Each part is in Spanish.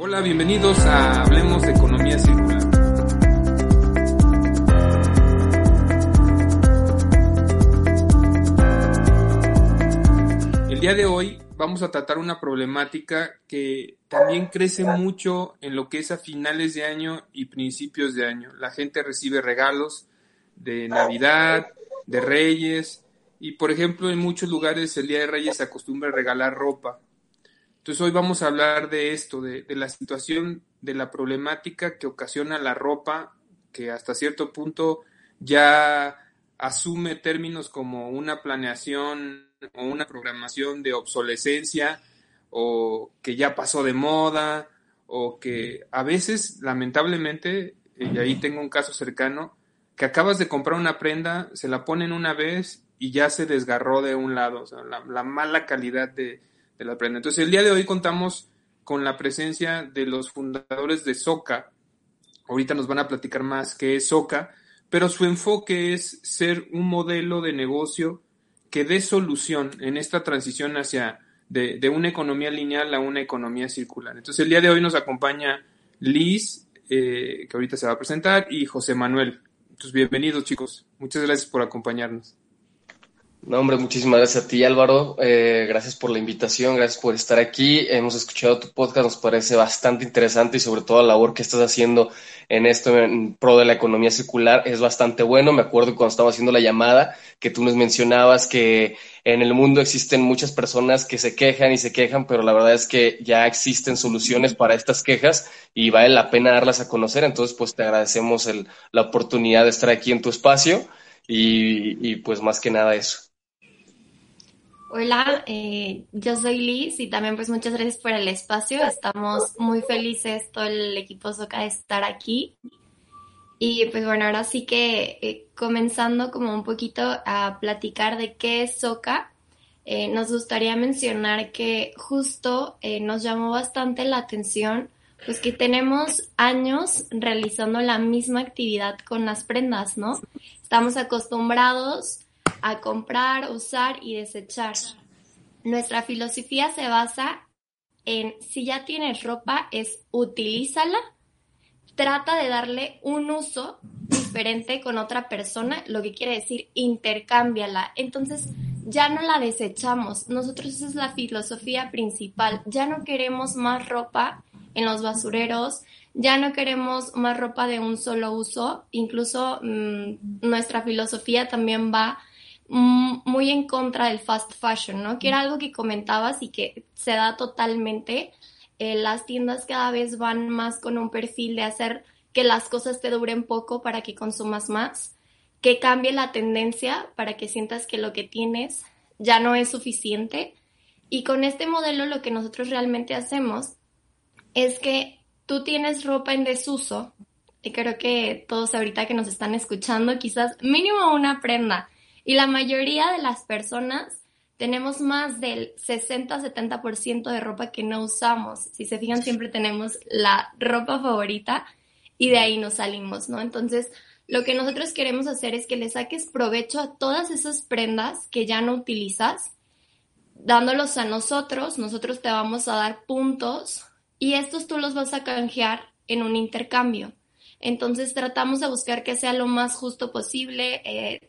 Hola, bienvenidos a Hablemos de Economía Circular. El día de hoy vamos a tratar una problemática que también crece mucho en lo que es a finales de año y principios de año. La gente recibe regalos de Navidad, de Reyes, y por ejemplo en muchos lugares el Día de Reyes se acostumbra a regalar ropa. Entonces hoy vamos a hablar de esto, de, la situación, de la problemática que ocasiona la ropa, que hasta cierto punto ya asume términos como una planeación o una programación de obsolescencia o que ya pasó de moda o que a veces, lamentablemente, y ahí tengo un caso cercano, que acabas de comprar una prenda, se la ponen una vez y ya se desgarró de un lado, o sea, la mala calidad de, de la prenda. Entonces, el día de hoy contamos con la presencia de los fundadores de Soca. Ahorita nos van a platicar más qué es Soca, pero su enfoque es ser un modelo de negocio que dé solución en esta transición hacia de, una economía lineal a una economía circular. Entonces, el día de hoy nos acompaña Liz, eh, que ahorita se va a presentar, y José Manuel. Entonces, bienvenidos, chicos. Muchas gracias por acompañarnos. No, hombre, muchísimas gracias a ti, Álvaro. Eh, gracias por la invitación, gracias por estar aquí. Hemos escuchado tu podcast, nos parece bastante interesante y sobre todo la labor que estás haciendo en esto en pro de la economía circular es bastante bueno. Me acuerdo cuando estaba haciendo la llamada que tú nos mencionabas que en el mundo existen muchas personas que se quejan y se quejan, pero la verdad es que ya existen soluciones para estas quejas y vale la pena darlas a conocer. Entonces, pues te agradecemos el, la oportunidad de estar aquí en tu espacio y, y pues más que nada eso. Hola, eh, yo soy Liz y también pues muchas gracias por el espacio. Estamos muy felices todo el equipo Soca de estar aquí. Y pues bueno, ahora sí que eh, comenzando como un poquito a platicar de qué es Soca, eh, nos gustaría mencionar que justo nos llamó bastante la atención pues que tenemos años realizando la misma actividad con las prendas, ¿no? Estamos acostumbrados a comprar, usar y desechar. Nuestra filosofía se basa en si ya tienes ropa, es utilízala, trata de darle un uso diferente con otra persona, lo que quiere decir intercámbiala. Entonces ya no la desechamos. Nosotros esa es la filosofía principal. Ya no queremos más ropa en los basureros, ya no queremos más ropa de un solo uso. Incluso mm, nuestra filosofía también va muy en contra del fast fashion, ¿no? Que era algo que comentabas y que se da totalmente. Eh, las tiendas cada vez van más con un perfil de hacer que las cosas te duren poco para que consumas más, que cambie la tendencia para que sientas que lo que tienes ya no es suficiente. Y con este modelo lo que nosotros realmente hacemos es que tú tienes ropa en desuso, y creo que todos ahorita que nos están escuchando, quizás mínimo una prenda y la mayoría de las personas tenemos más del 60-70% de ropa que no usamos. Si se fijan, siempre tenemos la ropa favorita y de ahí nos salimos, ¿no? Entonces, lo que nosotros queremos hacer es que le saques provecho a todas esas prendas que ya no utilizas, dándolos a nosotros, nosotros te vamos a dar puntos y estos tú los vas a canjear en un intercambio. Entonces tratamos de buscar que sea lo más justo posible, eh,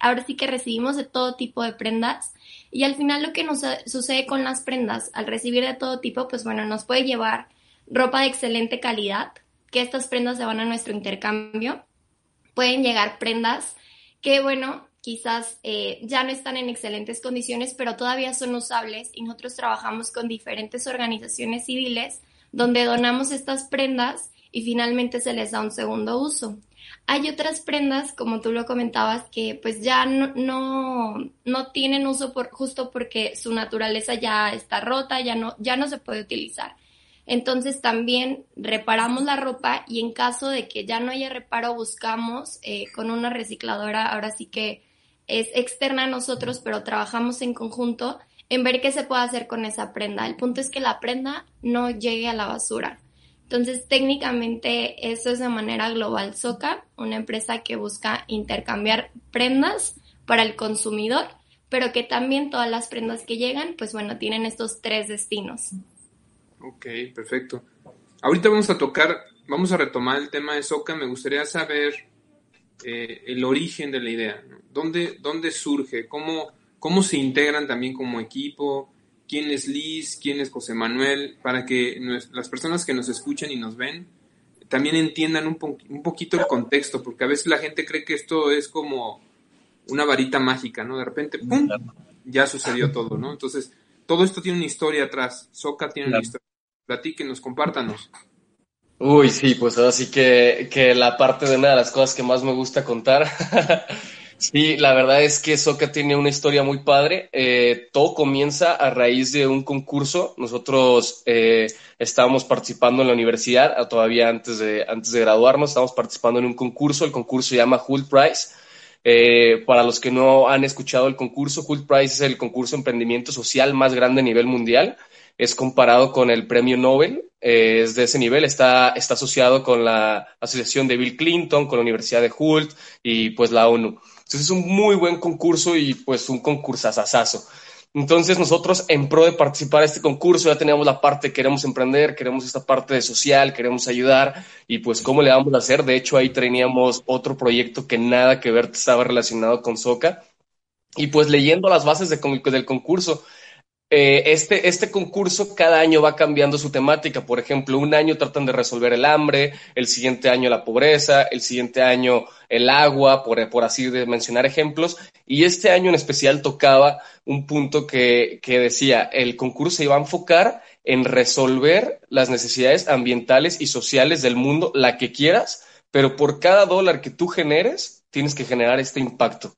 ahora sí que recibimos de todo tipo de prendas y al final lo que nos sucede con las prendas, al recibir de todo tipo, pues bueno, nos puede llevar ropa de excelente calidad, que estas prendas se van a nuestro intercambio. Pueden llegar prendas que, bueno, quizás eh, ya no están en excelentes condiciones, pero todavía son usables y nosotros trabajamos con diferentes organizaciones civiles donde donamos estas prendas y finalmente se les da un segundo uso. Hay otras prendas, como tú lo comentabas, que pues ya no, no, tienen uso por, justo porque su naturaleza ya está rota, ya no, ya no se puede utilizar. Entonces también reparamos la ropa y en caso de que ya no haya reparo, buscamos eh, con una recicladora, ahora sí que es externa a nosotros, pero trabajamos en conjunto en ver qué se puede hacer con esa prenda. El punto es que la prenda no llegue a la basura. Entonces, técnicamente eso es de manera global Soca, una empresa que busca intercambiar prendas para el consumidor, pero que también todas las prendas que llegan, pues bueno, tienen estos tres destinos. Ok, perfecto. ahorita vamos a tocar, vamos a retomar el tema de Soca. Me gustaría saber eh, el origen de la idea. ¿Dónde, ¿Dónde, surge? ¿Cómo, ¿Cómo se integran también como equipo? ¿Quién es Liz? ¿Quién es José Manuel? Para que las personas que nos escuchan y nos ven también entiendan un, un poquito el contexto, porque a veces la gente cree que esto es como una varita mágica, ¿no? De repente, ¡pum! Ya sucedió todo, ¿no? Entonces, todo esto tiene una historia atrás. Soca tiene una historia. Platíquenos, compártanos. Uy, sí, pues ahora sí que, que la parte de una de las cosas que más me gusta contar. sí, la verdad es que Soca tiene una historia muy padre. Eh, todo comienza a raíz de un concurso. Nosotros eh, estábamos participando en la universidad, todavía antes de, antes de graduarnos, estábamos participando en un concurso. El concurso se llama Hult Prize eh, para los que no han escuchado el concurso, Hult Prize es el concurso de emprendimiento social más grande a nivel mundial. Es comparado con el premio Nobel, eh, es de ese nivel, está, está asociado con la asociación de Bill Clinton, con la Universidad de Hult y pues la ONU. Entonces es un muy buen concurso y pues un concursazazazo. Entonces nosotros en pro de participar a este concurso ya teníamos la parte queremos emprender, queremos esta parte de social, queremos ayudar y pues cómo le vamos a hacer. De hecho ahí teníamos otro proyecto que nada que ver estaba relacionado con Soca. Y pues leyendo las bases de, del concurso, eh, este, este concurso cada año va cambiando su temática. Por ejemplo, un año tratan de resolver el hambre, el siguiente año la pobreza, el siguiente año el agua, por, así de mencionar ejemplos. Y este año en especial tocaba un punto que, que decía, el concurso se iba a enfocar en resolver las necesidades ambientales y sociales del mundo, la que quieras, pero por cada dólar que tú generes, tienes que generar este impacto.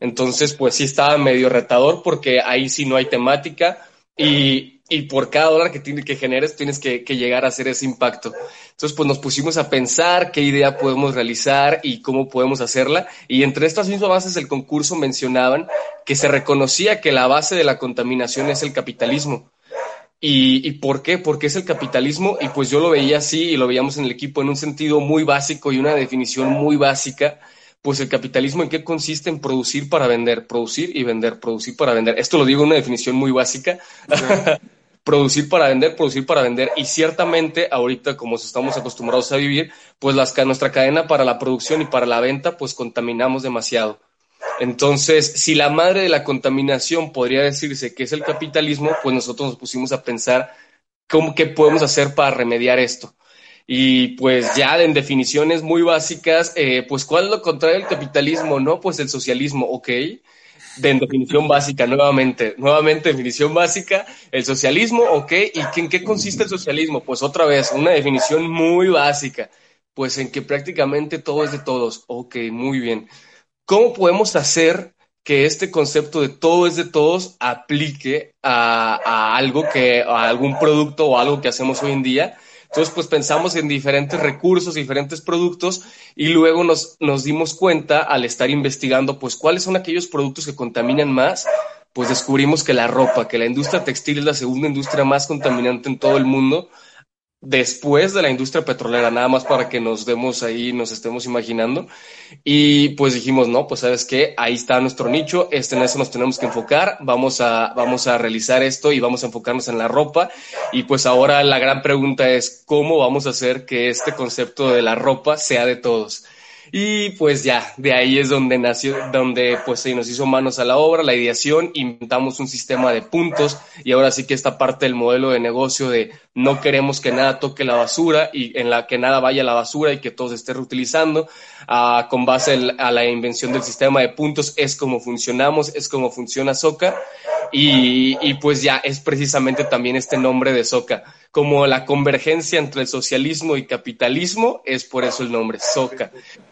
Entonces, pues sí estaba medio retador porque ahí sí no hay temática y, y por cada dólar que, tiene, que generes tienes que, que, llegar a hacer ese impacto. Entonces, pues nos pusimos a pensar qué idea podemos realizar y cómo podemos hacerla. Y entre estas mismas bases del concurso mencionaban que se reconocía que la base de la contaminación es el capitalismo. ¿Y, ¿Y por qué? Porque es el capitalismo y pues yo lo veía así y lo veíamos en el equipo en un sentido muy básico y una definición muy básica pues el capitalismo en qué consiste en producir para vender, producir y vender, producir para vender. Esto lo digo en una definición muy básica. producir para vender, producir para vender. Y ciertamente ahorita, como estamos acostumbrados a vivir, pues las, nuestra cadena para la producción y para la venta, pues contaminamos demasiado. Entonces, si la madre de la contaminación podría decirse que es el capitalismo, pues nosotros nos pusimos a pensar cómo qué podemos hacer para remediar esto. Y pues ya en definiciones muy básicas, eh, pues ¿cuál es lo contrario del capitalismo? No, pues el socialismo, ok. De en definición básica, nuevamente, nuevamente definición básica, el socialismo, ok. ¿Y en qué consiste el socialismo? Pues otra vez, una definición muy básica, pues en que prácticamente todo es de todos, ok, muy bien. ¿Cómo podemos hacer que este concepto de todo es de todos aplique a, a algo que, a algún producto o algo que hacemos hoy en día? Entonces, pues pensamos en diferentes recursos, diferentes productos y luego nos, nos dimos cuenta al estar investigando, pues cuáles son aquellos productos que contaminan más, pues descubrimos que la ropa, que la industria textil es la segunda industria más contaminante en todo el mundo después de la industria petrolera, nada más para que nos demos ahí, nos estemos imaginando. Y pues dijimos, no, pues sabes qué, ahí está nuestro nicho, este, en eso nos tenemos que enfocar, vamos a, vamos a realizar esto y vamos a enfocarnos en la ropa. Y pues ahora la gran pregunta es, ¿cómo vamos a hacer que este concepto de la ropa sea de todos? Y pues ya, de ahí es donde nació, donde pues se nos hizo manos a la obra, la ideación, inventamos un sistema de puntos y ahora sí que esta parte del modelo de negocio de no queremos que nada toque la basura y en la que nada vaya a la basura y que todo se esté reutilizando, uh, con base a la invención del sistema de puntos es como funcionamos, es como funciona Soca y, y pues ya es precisamente también este nombre de Soca. Como la convergencia entre el socialismo y capitalismo, es por eso el nombre, Soca,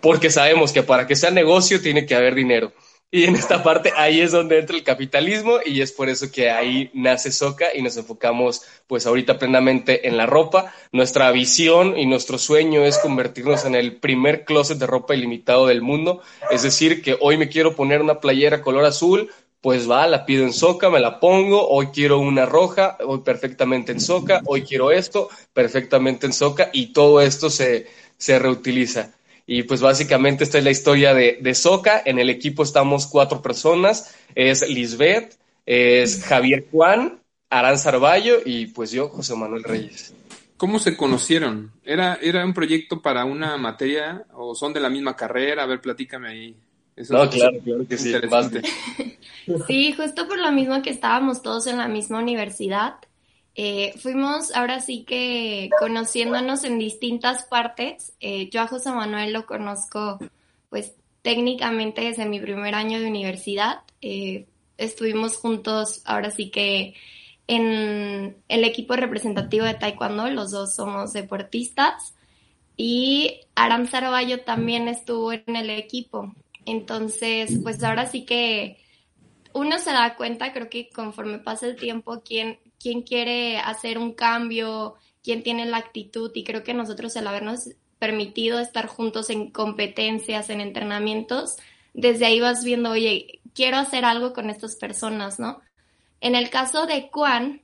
porque sabemos que para que sea negocio tiene que haber dinero. Y en esta parte ahí es donde entra el capitalismo y es por eso que ahí nace Soca y nos enfocamos pues ahorita plenamente en la ropa. Nuestra visión y nuestro sueño es convertirnos en el primer closet de ropa ilimitado del mundo. Es decir, que hoy me quiero poner una playera color azul, pues va, la pido en soca, me la pongo, hoy quiero una roja, hoy perfectamente en soca, hoy quiero esto, perfectamente en soca, y todo esto se, se reutiliza. Y pues básicamente esta es la historia de, de Soca. En el equipo estamos cuatro personas. Es Lisbeth, es Javier Juan, Arán Sarballo y pues yo, José Manuel Reyes. ¿Cómo se conocieron? ¿Era, ¿Era un proyecto para una materia o son de la misma carrera? A ver, platícame ahí. no, claro, claro que sí. Sí, justo por lo mismo que estábamos todos en la misma universidad. Eh, fuimos ahora sí que conociéndonos en distintas partes. Eh, yo a José Manuel lo conozco pues técnicamente desde mi primer año de universidad. Eh, estuvimos juntos ahora sí que en el equipo representativo de Taekwondo, los dos somos deportistas, y Aram Zaraballo también estuvo en el equipo. Entonces, pues ahora sí que uno se da cuenta, creo que conforme pasa el tiempo, quién, quién quiere hacer un cambio, quién tiene la actitud, y creo que nosotros el habernos permitido estar juntos en competencias, en entrenamientos, desde ahí vas viendo, oye, quiero hacer algo con estas personas, ¿no? En el caso de Juan,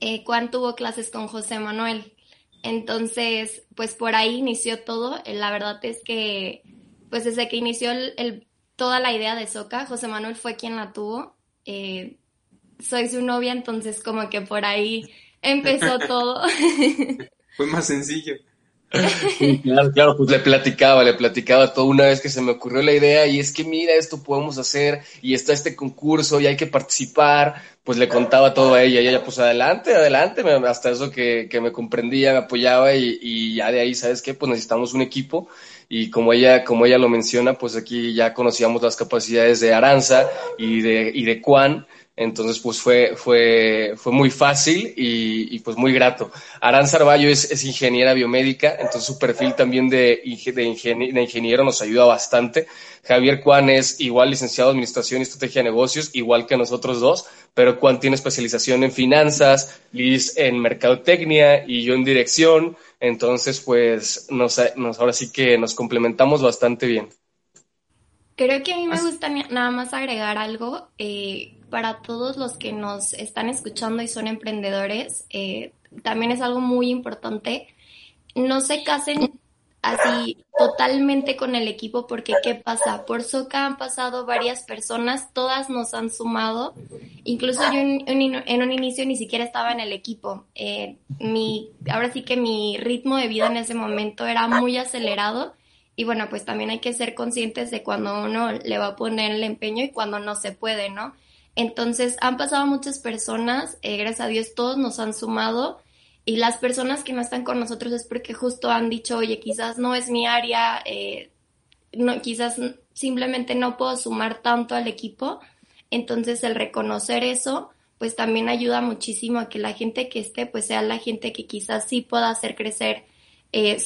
eh, Juan tuvo clases con José Manuel. Entonces, pues por ahí inició todo. Eh, la verdad es que, pues desde que inició toda la idea de Soca, José Manuel fue quien la tuvo. Eh, soy su novia, entonces como que por ahí empezó todo. fue más sencillo claro, claro, pues le platicaba, le platicaba todo una vez que se me ocurrió la idea y es que mira, esto podemos hacer y está este concurso y hay que participar, pues le contaba todo a ella y ella pues adelante, adelante, hasta eso que, que me comprendía, me apoyaba y, y, ya de ahí, ¿sabes qué? Pues necesitamos un equipo y como ella, como ella lo menciona, pues aquí ya conocíamos las capacidades de Aranza y de, y de Juan entonces, pues fue, fue, fue muy fácil y, pues muy grato. Aran Sarballo es, ingeniera biomédica, entonces su perfil también de, de, ingeniero nos ayuda bastante. Javier Juan es igual licenciado en Administración y Estrategia de Negocios, igual que nosotros dos, pero Juan tiene especialización en finanzas, Liz en mercadotecnia y yo en dirección. Entonces, pues nos, nos, ahora sí que nos complementamos bastante bien. Creo que a mí me gusta nada más agregar algo. Eh, para todos los que nos están escuchando y son emprendedores, eh, también es algo muy importante. No se casen así totalmente con el equipo porque ¿qué pasa? Por Soca han pasado varias personas, todas nos han sumado, incluso yo en, un inicio ni siquiera estaba en el equipo. Eh, mi, ahora sí que mi ritmo de vida en ese momento era muy acelerado y bueno, pues también hay que ser conscientes de cuando uno le va a poner el empeño y cuando no se puede, ¿no? Entonces han pasado muchas personas, eh, gracias a Dios todos nos han sumado y las personas que no están con nosotros es porque justo han dicho, oye, quizás no es mi área, eh, quizás simplemente no puedo sumar tanto al equipo. Entonces el reconocer eso, pues también ayuda muchísimo a que la gente que esté, pues sea la gente que quizás sí pueda hacer crecer eh.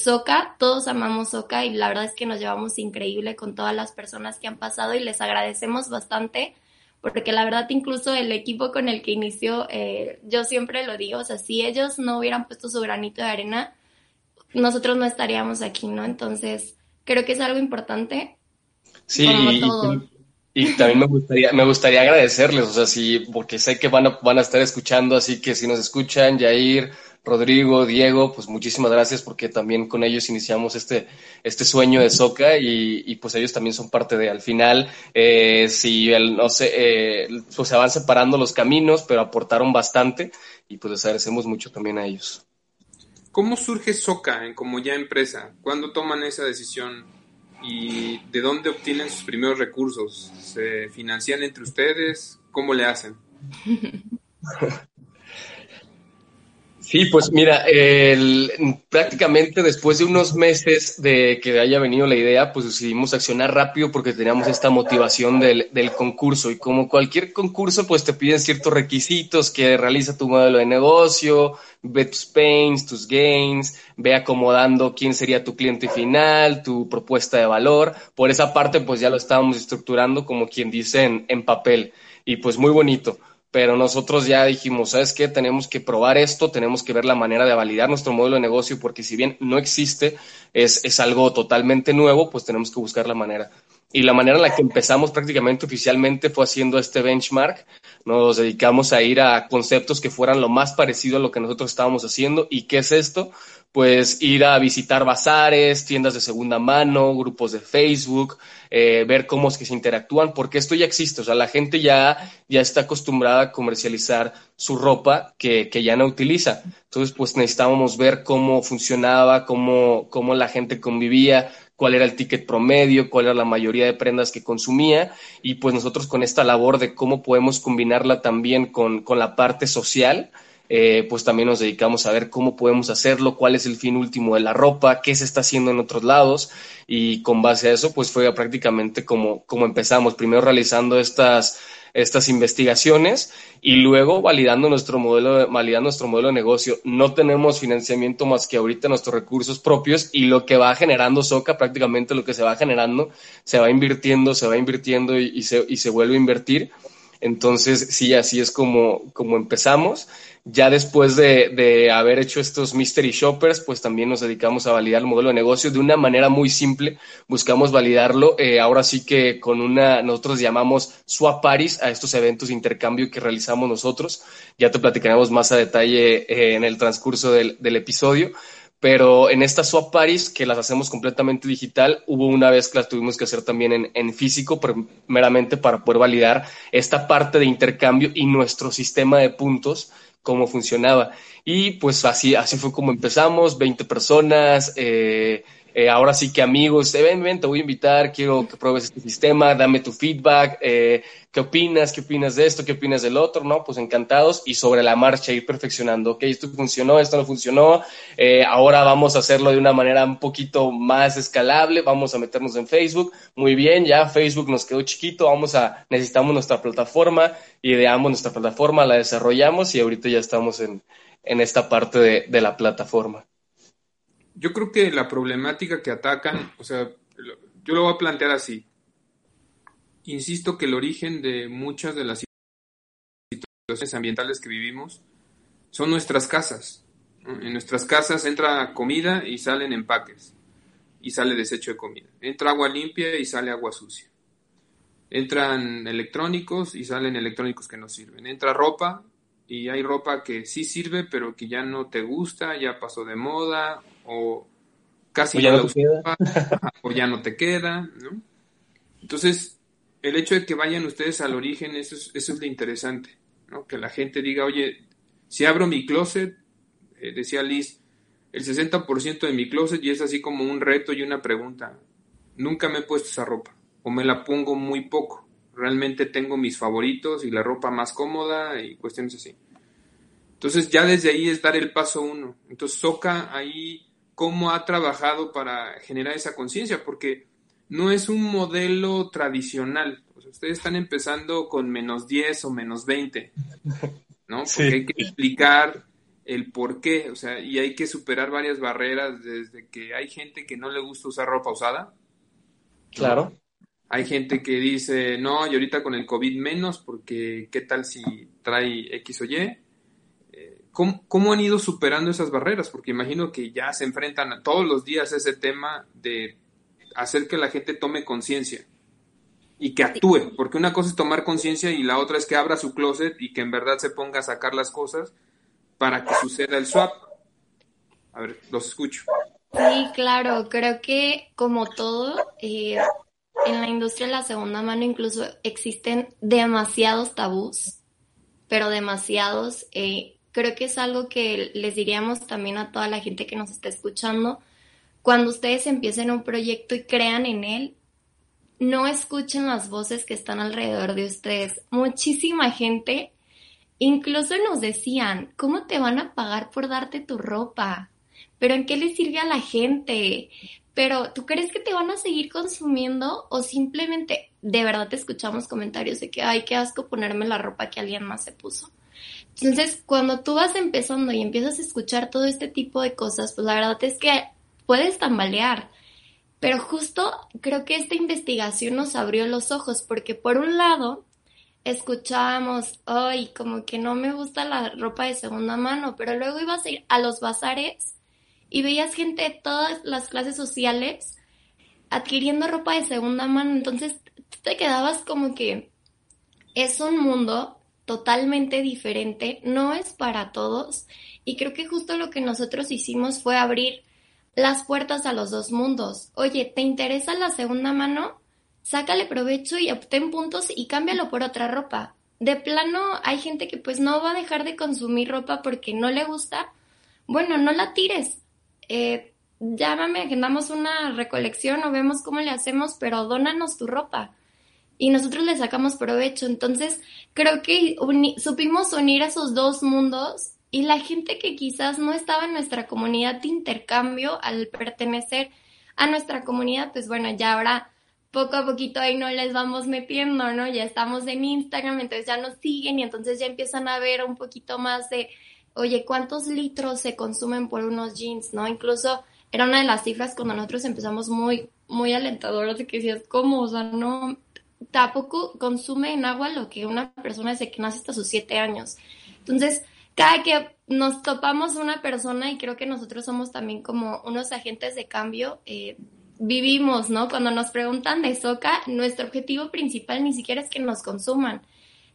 Todos amamos Soca y la verdad es que nos llevamos increíble con todas las personas que han pasado y les agradecemos bastante porque la verdad incluso el equipo con el que inició, eh, yo siempre lo digo, o sea, si ellos no hubieran puesto su granito de arena, nosotros no estaríamos aquí, ¿no? Entonces, creo que es algo importante. Sí, y, también me gustaría, me gustaría agradecerles, o sea, sí, porque sé que van a, van a estar escuchando, así que si nos escuchan, Jair, Rodrigo, Diego, pues muchísimas gracias porque también con ellos iniciamos este, este sueño de Soca y, pues ellos también son parte de, al final, eh, si el, no sé, eh, pues se van separando los caminos, pero aportaron bastante y pues les agradecemos mucho también a ellos. ¿Cómo surge Soca como ya empresa? ¿Cuándo toman esa decisión? ¿Y de dónde obtienen sus primeros recursos? ¿Se financian entre ustedes? ¿Cómo le hacen? Sí, pues mira, el, prácticamente después de unos meses de que haya venido la idea, pues decidimos accionar rápido porque teníamos esta motivación del, del, concurso. Y como cualquier concurso, pues te piden ciertos requisitos, que realiza tu modelo de negocio, ve tus pains, tus gains, ve acomodando quién sería tu cliente final, tu propuesta de valor. Por esa parte, pues ya lo estábamos estructurando como quien dice en, en papel. Y pues muy bonito pero nosotros ya dijimos, ¿sabes qué? Tenemos que probar esto, tenemos que ver la manera de validar nuestro modelo de negocio, porque si bien no existe, es, es algo totalmente nuevo, pues tenemos que buscar la manera. Y la manera en la que empezamos prácticamente oficialmente fue haciendo este benchmark. Nos dedicamos a ir a conceptos que fueran lo más parecido a lo que nosotros estábamos haciendo. ¿Y qué es esto? pues ir a visitar bazares, tiendas de segunda mano, grupos de Facebook, eh, ver cómo es que se interactúan, porque esto ya existe, o sea, la gente ya, ya está acostumbrada a comercializar su ropa que, que ya no utiliza. Entonces, pues necesitábamos ver cómo funcionaba, cómo, cómo la gente convivía, cuál era el ticket promedio, cuál era la mayoría de prendas que consumía y pues nosotros con esta labor de cómo podemos combinarla también con, con la parte social, eh, pues también nos dedicamos a ver cómo podemos hacerlo, cuál es el fin último de la ropa, qué se está haciendo en otros lados y con base a eso pues fue prácticamente como, como empezamos, primero realizando estas, estas investigaciones y luego validando nuestro modelo, validando nuestro modelo de negocio. No tenemos financiamiento más que ahorita nuestros recursos propios y lo que va generando Soca, prácticamente lo que se va generando, se va invirtiendo, se va invirtiendo y, se, y se vuelve a invertir. Entonces, sí, así es como, como empezamos. Ya después de, haber hecho estos mystery shoppers, pues también nos dedicamos a validar el modelo de negocio de una manera muy simple. Buscamos validarlo. Eh, ahora sí que con una, nosotros llamamos swap paris a estos eventos de intercambio que realizamos nosotros. Ya te platicaremos más a detalle eh, en el transcurso del, episodio pero en estas swap paris que las hacemos completamente digital, hubo una vez que las tuvimos que hacer también en, en, físico, meramente para poder validar esta parte de intercambio y nuestro sistema de puntos cómo funcionaba. Y pues así, así fue como empezamos, 20 personas, eh, eh, ahora sí que amigos, ven, ven, te voy a invitar, quiero que pruebes este sistema, dame tu feedback, eh, qué opinas, qué opinas de esto, qué opinas del otro, ¿no? Pues encantados y sobre la marcha ir perfeccionando, ok, esto funcionó, esto no funcionó, eh, ahora vamos a hacerlo de una manera un poquito más escalable, vamos a meternos en Facebook, muy bien, ya Facebook nos quedó chiquito, vamos a, necesitamos nuestra plataforma, ideamos nuestra plataforma, la desarrollamos y ahorita ya estamos en, en esta parte de, de la plataforma yo creo que la problemática que atacan, o sea, yo lo voy a plantear así. Insisto que el origen de muchas de las situaciones ambientales que vivimos son nuestras casas. En nuestras casas entra comida y salen empaques y sale desecho de comida. Entra agua limpia y sale agua sucia. Entran electrónicos y salen electrónicos que no sirven. Entra ropa y hay ropa que sí sirve pero que ya no te gusta, ya pasó de moda o casi ya no, te queda. o ya no te queda, ¿no? Entonces, el hecho de que vayan ustedes al origen, eso es, eso es lo interesante, ¿no? Que la gente diga, oye, si abro mi closet, eh, decía Liz, el 60% de mi closet y es así como un reto y una pregunta. Nunca me he puesto esa ropa o me la pongo muy poco. Realmente tengo mis favoritos y la ropa más cómoda y cuestiones así. Entonces ya desde ahí es dar el paso uno. Entonces Soca ahí cómo ha trabajado para generar esa conciencia, porque no es un modelo tradicional. ustedes están empezando con menos 10 o menos 20, ¿no? Porque hay que explicar el por qué, o sea, y hay que superar varias barreras desde que hay gente que no le gusta usar ropa usada. Claro. Hay gente que dice, no, y ahorita con el COVID menos, porque qué tal si trae X o Y. ¿Cómo, han ido superando esas barreras? Porque imagino que ya se enfrentan todos los días a ese tema de hacer que la gente tome conciencia y que actúe, porque una cosa es tomar conciencia y la otra es que abra su closet y que en verdad se ponga a sacar las cosas para que suceda el swap. A ver, los escucho. Sí, claro, creo que como todo, eh, en la industria de la segunda mano incluso existen demasiados tabús, pero demasiados. Eh, creo que es algo que les diríamos también a toda la gente que nos está escuchando. Cuando ustedes empiecen un proyecto y crean en él, no escuchen las voces que están alrededor de ustedes. Muchísima gente, incluso nos decían, ¿cómo te van a pagar por darte tu ropa? ¿Pero en qué le sirve a la gente? Pero ¿tú crees que te van a seguir consumiendo o simplemente de verdad te escuchamos comentarios de que, ay, qué asco ponerme la ropa que alguien más se puso? Entonces, cuando tú vas empezando y empiezas a escuchar todo este tipo de cosas, pues la verdad es que puedes tambalear. Pero justo creo que esta investigación nos abrió los ojos porque por un lado escuchábamos, ay, como que no me gusta la ropa de segunda mano, pero luego ibas a ir a los bazares y veías gente de todas las clases sociales adquiriendo ropa de segunda mano, entonces te quedabas como que es un mundo totalmente diferente, no es para todos y creo que justo lo que nosotros hicimos fue abrir las puertas a los dos mundos. Oye, ¿te interesa la segunda mano? Sácale provecho y obtén puntos y cámbialo por otra ropa. De plano hay gente que pues no va a dejar de consumir ropa porque no le gusta. Bueno, no la tires. Eh, llámame, agendamos una recolección o vemos cómo le hacemos, pero dónanos tu ropa. Y nosotros le sacamos provecho. Entonces, creo que supimos unir esos dos mundos y la gente que quizás no estaba en nuestra comunidad de intercambio al pertenecer a nuestra comunidad, pues bueno, ya ahora poco a poquito ahí no les vamos metiendo, ¿no? Ya estamos en Instagram, entonces ya nos siguen y entonces ya empiezan a ver un poquito más de, oye, ¿cuántos litros se consumen por unos jeans, ¿no? Incluso era una de las cifras cuando nosotros empezamos muy, muy alentadoras de que decías, ¿cómo? O sea, no, tampoco consume en agua lo que una persona desde que nace hasta sus siete años. Entonces, cada que nos topamos una persona, y creo que nosotros somos también como unos agentes de cambio, eh, vivimos, ¿no? Cuando nos preguntan de Soca, nuestro objetivo principal ni siquiera es que nos consuman,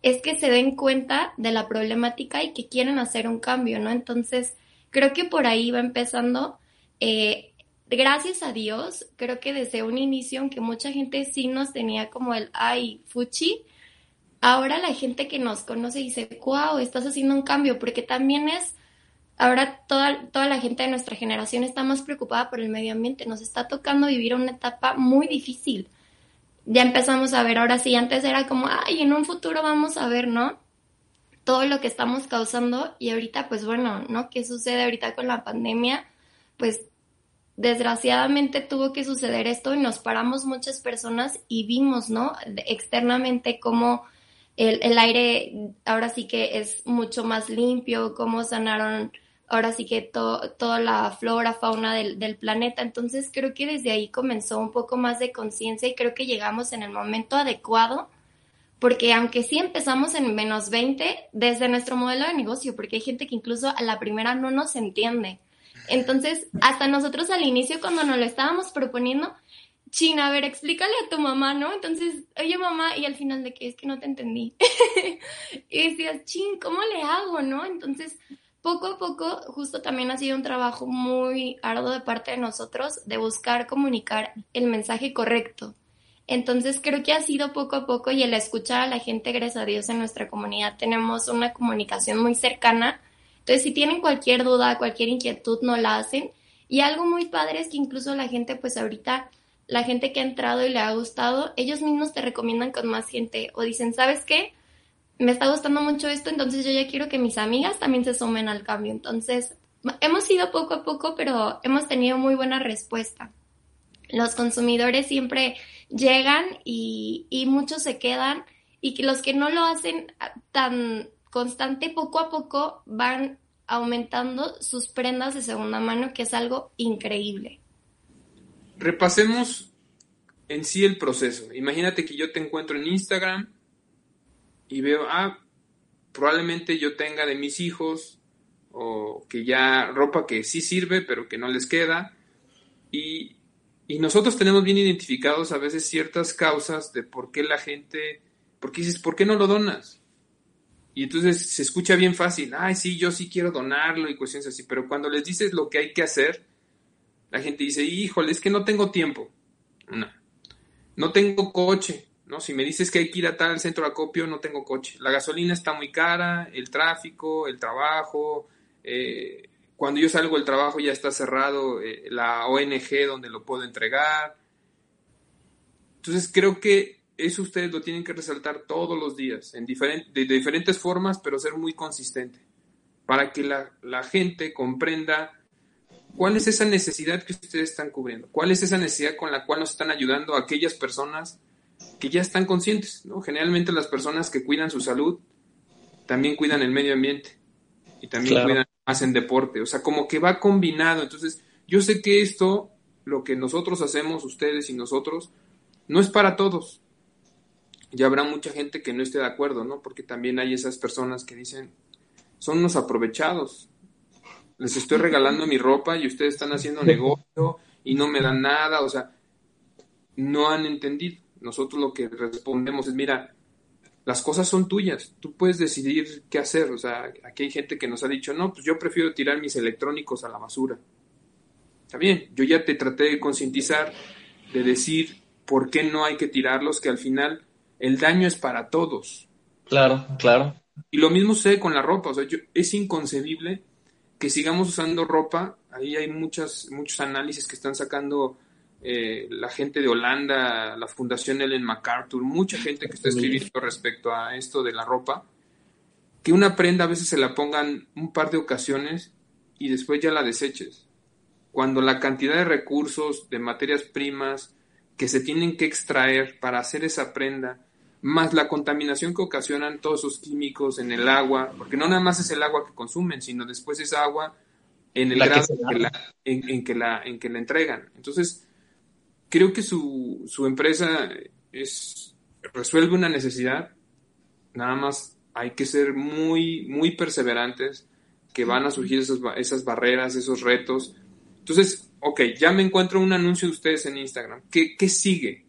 es que se den cuenta de la problemática y que quieren hacer un cambio, ¿no? Entonces, creo que por ahí va empezando. Eh, gracias a Dios, creo que desde un inicio, aunque mucha gente sí nos tenía como el, ay, fuchi, ahora la gente que nos conoce dice, wow, estás haciendo un cambio, porque también es ahora toda, toda la gente de nuestra generación está más preocupada por el medio ambiente. Nos está tocando vivir una etapa muy difícil. Ya empezamos a ver, ahora sí, antes era como, ay, en un futuro vamos a ver, ¿no? Todo lo que estamos causando y ahorita, pues bueno, ¿no? ¿Qué sucede ahorita con la pandemia? Pues desgraciadamente tuvo que suceder esto y nos paramos muchas personas y vimos, ¿no? Externamente cómo el, el aire ahora sí que es mucho más limpio, cómo sanaron ahora sí que toda la flora, fauna del, del, planeta. Entonces creo que desde ahí comenzó un poco más de conciencia y creo que llegamos en el momento adecuado, porque aunque sí empezamos en menos 20, desde nuestro modelo de negocio, porque hay gente que incluso a la primera no nos entiende. Entonces, hasta nosotros al inicio cuando nos lo estábamos proponiendo, China, a ver, explícale a tu mamá, ¿no? Entonces, oye mamá, y al final de que es que no te entendí. y decías, chin, ¿cómo le hago, no? Entonces, poco a poco, justo también ha sido un trabajo muy arduo de parte de nosotros de buscar comunicar el mensaje correcto. Entonces creo que ha sido poco a poco y el escuchar a la gente, gracias a Dios, en nuestra comunidad tenemos una comunicación muy cercana. Entonces si tienen cualquier duda, cualquier inquietud, no la hacen. Y algo muy padre es que incluso la gente, pues ahorita, la gente que ha entrado y le ha gustado, ellos mismos te recomiendan con más gente o dicen, ¿sabes qué? Me está gustando mucho esto, entonces yo ya quiero que mis amigas también se sumen al cambio. Entonces, hemos ido poco a poco, pero hemos tenido muy buena respuesta. Los consumidores siempre llegan y, y muchos se quedan y los que no lo hacen tan constante, poco a poco van aumentando sus prendas de segunda mano, que es algo increíble. Repasemos en sí el proceso. Imagínate que yo te encuentro en Instagram y veo, ah, probablemente yo tenga de mis hijos o que ya ropa que sí sirve pero que no les queda y, y nosotros tenemos bien identificados a veces ciertas causas de por qué la gente, porque dices, ¿por qué no lo donas? Y entonces se escucha bien fácil, ay, sí, yo sí quiero donarlo y cuestiones así, pero cuando les dices lo que hay que hacer, la gente dice, híjole, es que no tengo tiempo. No, no tengo coche. ¿No? Si me dices que hay que ir a tal centro de acopio, no tengo coche. La gasolina está muy cara, el tráfico, el trabajo. Eh, cuando yo salgo del trabajo ya está cerrado eh, la ONG donde lo puedo entregar. Entonces creo que eso ustedes lo tienen que resaltar todos los días, en de, diferentes formas, pero ser muy consistente, para que la, la gente comprenda cuál es esa necesidad que ustedes están cubriendo, cuál es esa necesidad con la cual nos están ayudando aquellas personas que ya están conscientes, ¿no? Generalmente las personas que cuidan su salud también cuidan el medio ambiente y también cuidan, hacen deporte, o sea, como que va combinado. Entonces, yo sé que esto, lo que nosotros hacemos, ustedes y nosotros, no es para todos. Ya habrá mucha gente que no esté de acuerdo, ¿no? Porque también hay esas personas que dicen, son unos aprovechados. Les estoy regalando mi ropa y ustedes están haciendo negocio y no me dan nada, o sea, no han entendido. Nosotros lo que respondemos es, mira, las cosas son tuyas, tú puedes decidir qué hacer, o sea, aquí hay gente que nos ha dicho, no, pues yo prefiero tirar mis electrónicos a la basura. Está bien, yo ya te traté de concientizar, de decir por qué no hay que tirarlos, que al final el daño es para todos. Claro, claro. Y lo mismo sucede con la ropa, o sea, es inconcebible que sigamos usando ropa, ahí hay muchas, muchos análisis que están sacando eh, la gente de Holanda, la Fundación Ellen MacArthur, mucha gente que está escribiendo respecto a esto de la ropa, que una prenda a veces se la pongan un par de ocasiones y después ya la deseches. Cuando la cantidad de recursos, de materias primas que se tienen que extraer para hacer esa prenda, más la contaminación que ocasionan todos esos químicos en el agua, porque no nada más es el agua que consumen, sino después es agua en el grado en que la, en que la entregan. Entonces, creo que su, su empresa es, resuelve una necesidad, nada más hay que ser muy, muy perseverantes, que van a surgir esas, esas barreras, esos retos. Entonces, ok, ya me encuentro un anuncio de ustedes en Instagram. ¿Qué, qué sigue?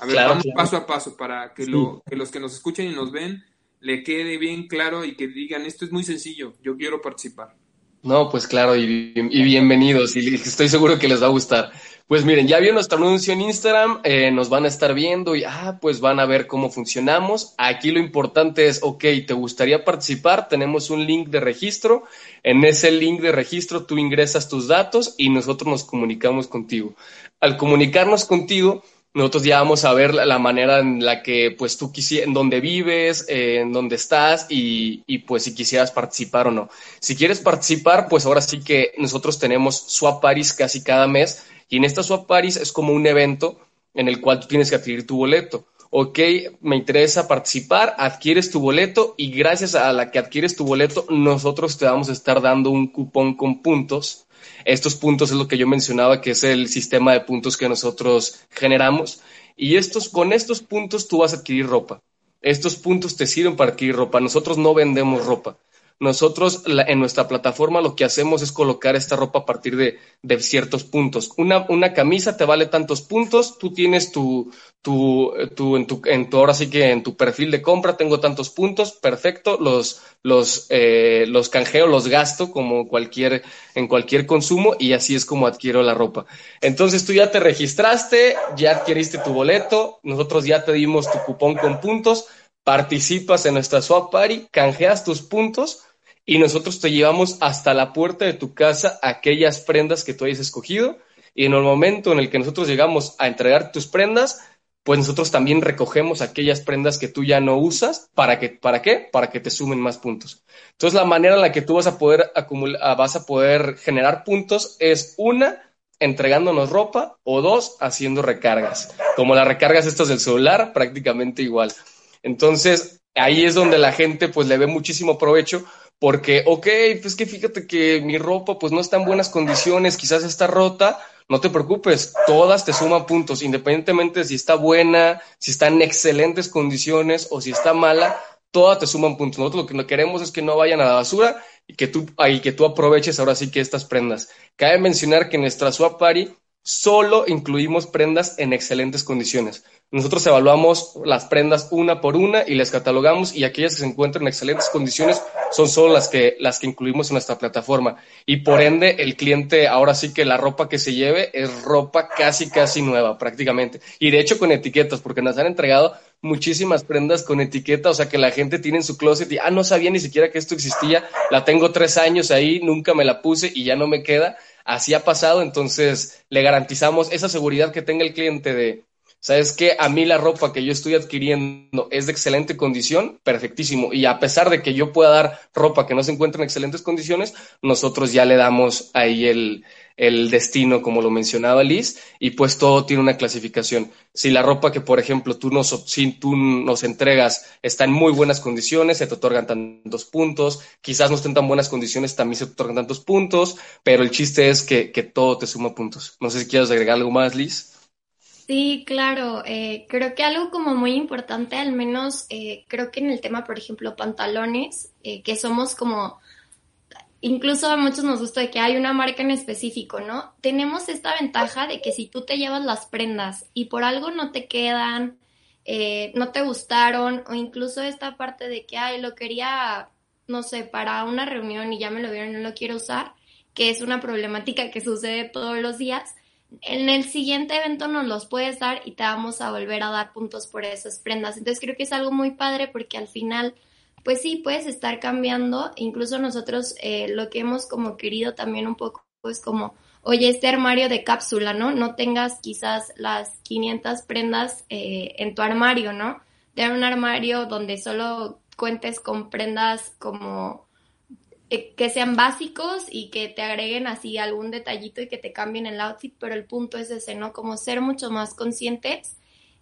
A ver, vamos paso a paso para que, lo, que los que nos escuchen y nos ven le quede bien claro y que digan, esto es muy sencillo, yo quiero participar. No, pues claro, y, y bienvenidos, y estoy seguro que les va a gustar. Pues miren, ya vieron nuestro anuncio en Instagram, eh, nos van a estar viendo y, ah, pues van a ver cómo funcionamos. Aquí lo importante es, ok, ¿te gustaría participar? Tenemos un link de registro. En ese link de registro tú ingresas tus datos y nosotros nos comunicamos contigo. Al comunicarnos contigo, nosotros ya vamos a ver la, manera en la que pues tú quisieras, en dónde vives, eh, en dónde estás y, y, pues si quisieras participar o no. Si quieres participar, pues ahora sí que nosotros tenemos Swap Paris casi cada mes y en esta Swap Paris es como un evento en el cual tú tienes que adquirir tu boleto. Ok, me interesa participar, adquieres tu boleto y gracias a la que adquieres tu boleto, nosotros te vamos a estar dando un cupón con puntos estos puntos es lo que yo mencionaba, que es el sistema de puntos que nosotros generamos. Y estos, con estos puntos tú vas a adquirir ropa. Estos puntos te sirven para adquirir ropa. Nosotros no vendemos ropa. Nosotros en nuestra plataforma lo que hacemos es colocar esta ropa a partir de, ciertos puntos. Una, una, camisa te vale tantos puntos, tú tienes tu, tu, tu, en tu, ahora sí que en tu perfil de compra tengo tantos puntos, perfecto, los, los, eh, los canjeo, los gasto como cualquier, en cualquier consumo y así es como adquiero la ropa. Entonces tú ya te registraste, ya adquiriste tu boleto, nosotros ya te dimos tu cupón con puntos, participas en nuestra swap party, canjeas tus puntos y nosotros te llevamos hasta la puerta de tu casa aquellas prendas que tú hayas escogido y en el momento en el que nosotros llegamos a entregar tus prendas, pues nosotros también recogemos aquellas prendas que tú ya no usas, ¿para que ¿Para qué? Para que te sumen más puntos. Entonces la manera en la que tú vas a poder acumular, ah, vas a poder generar puntos es una, entregándonos ropa o dos, haciendo recargas. Como las recargas estas del celular, prácticamente igual. Entonces, ahí es donde la gente pues le ve muchísimo provecho porque, ok, pues que fíjate que mi ropa pues no está en buenas condiciones, quizás está rota, no te preocupes, todas te suman puntos, independientemente si está buena, si está en excelentes condiciones o si está mala, todas te suman puntos. Nosotros lo que queremos es que no vayan a la basura y que tú, y que tú aproveches ahora sí que estas prendas. Cabe mencionar que en nuestra Swap Party solo incluimos prendas en excelentes condiciones. Nosotros evaluamos las prendas una por una y las catalogamos y aquellas que se encuentran en excelentes condiciones son solo las que, las que incluimos en nuestra plataforma. Y por ende, el cliente ahora sí que la ropa que se lleve es ropa casi, casi nueva prácticamente. Y de hecho con etiquetas, porque nos han entregado muchísimas prendas con etiqueta, o sea que la gente tiene en su closet y, ah, no sabía ni siquiera que esto existía, la tengo tres años ahí, nunca me la puse y ya no me queda. Así ha pasado, entonces le garantizamos esa seguridad que tenga el cliente de, ¿Sabes qué? A mí la ropa que yo estoy adquiriendo es de excelente condición, perfectísimo. Y a pesar de que yo pueda dar ropa que no se encuentra en excelentes condiciones, nosotros ya le damos ahí el, el destino, como lo mencionaba Liz, y pues todo tiene una clasificación. Si la ropa que, por ejemplo, tú nos, si tú nos entregas está en muy buenas condiciones, se te otorgan tantos puntos, quizás no estén tan buenas condiciones, también se te otorgan tantos puntos, pero el chiste es que, que todo te suma puntos. No sé si quieres agregar algo más, Liz. Sí, claro. Eh, creo que algo como muy importante, al menos eh, creo que en el tema, por ejemplo, pantalones, eh, que somos como, incluso a muchos nos gusta de que hay una marca en específico, ¿no? Tenemos esta ventaja de que si tú te llevas las prendas y por algo no te quedan, eh, no te gustaron o incluso esta parte de que, ay, lo quería, no sé, para una reunión y ya me lo vieron y no lo quiero usar, que es una problemática que sucede todos los días. En el siguiente evento nos los puedes dar y te vamos a volver a dar puntos por esas prendas. Entonces creo que es algo muy padre porque al final, pues sí, puedes estar cambiando. Incluso nosotros eh, lo que hemos como querido también un poco es como oye, este armario de cápsula, ¿no? No tengas quizás las 500 prendas eh, en tu armario, ¿no? Tener un armario donde solo cuentes con prendas como que sean básicos y que te agreguen así algún detallito y que te cambien el outfit, pero el punto es ese, ¿no? Como ser mucho más conscientes.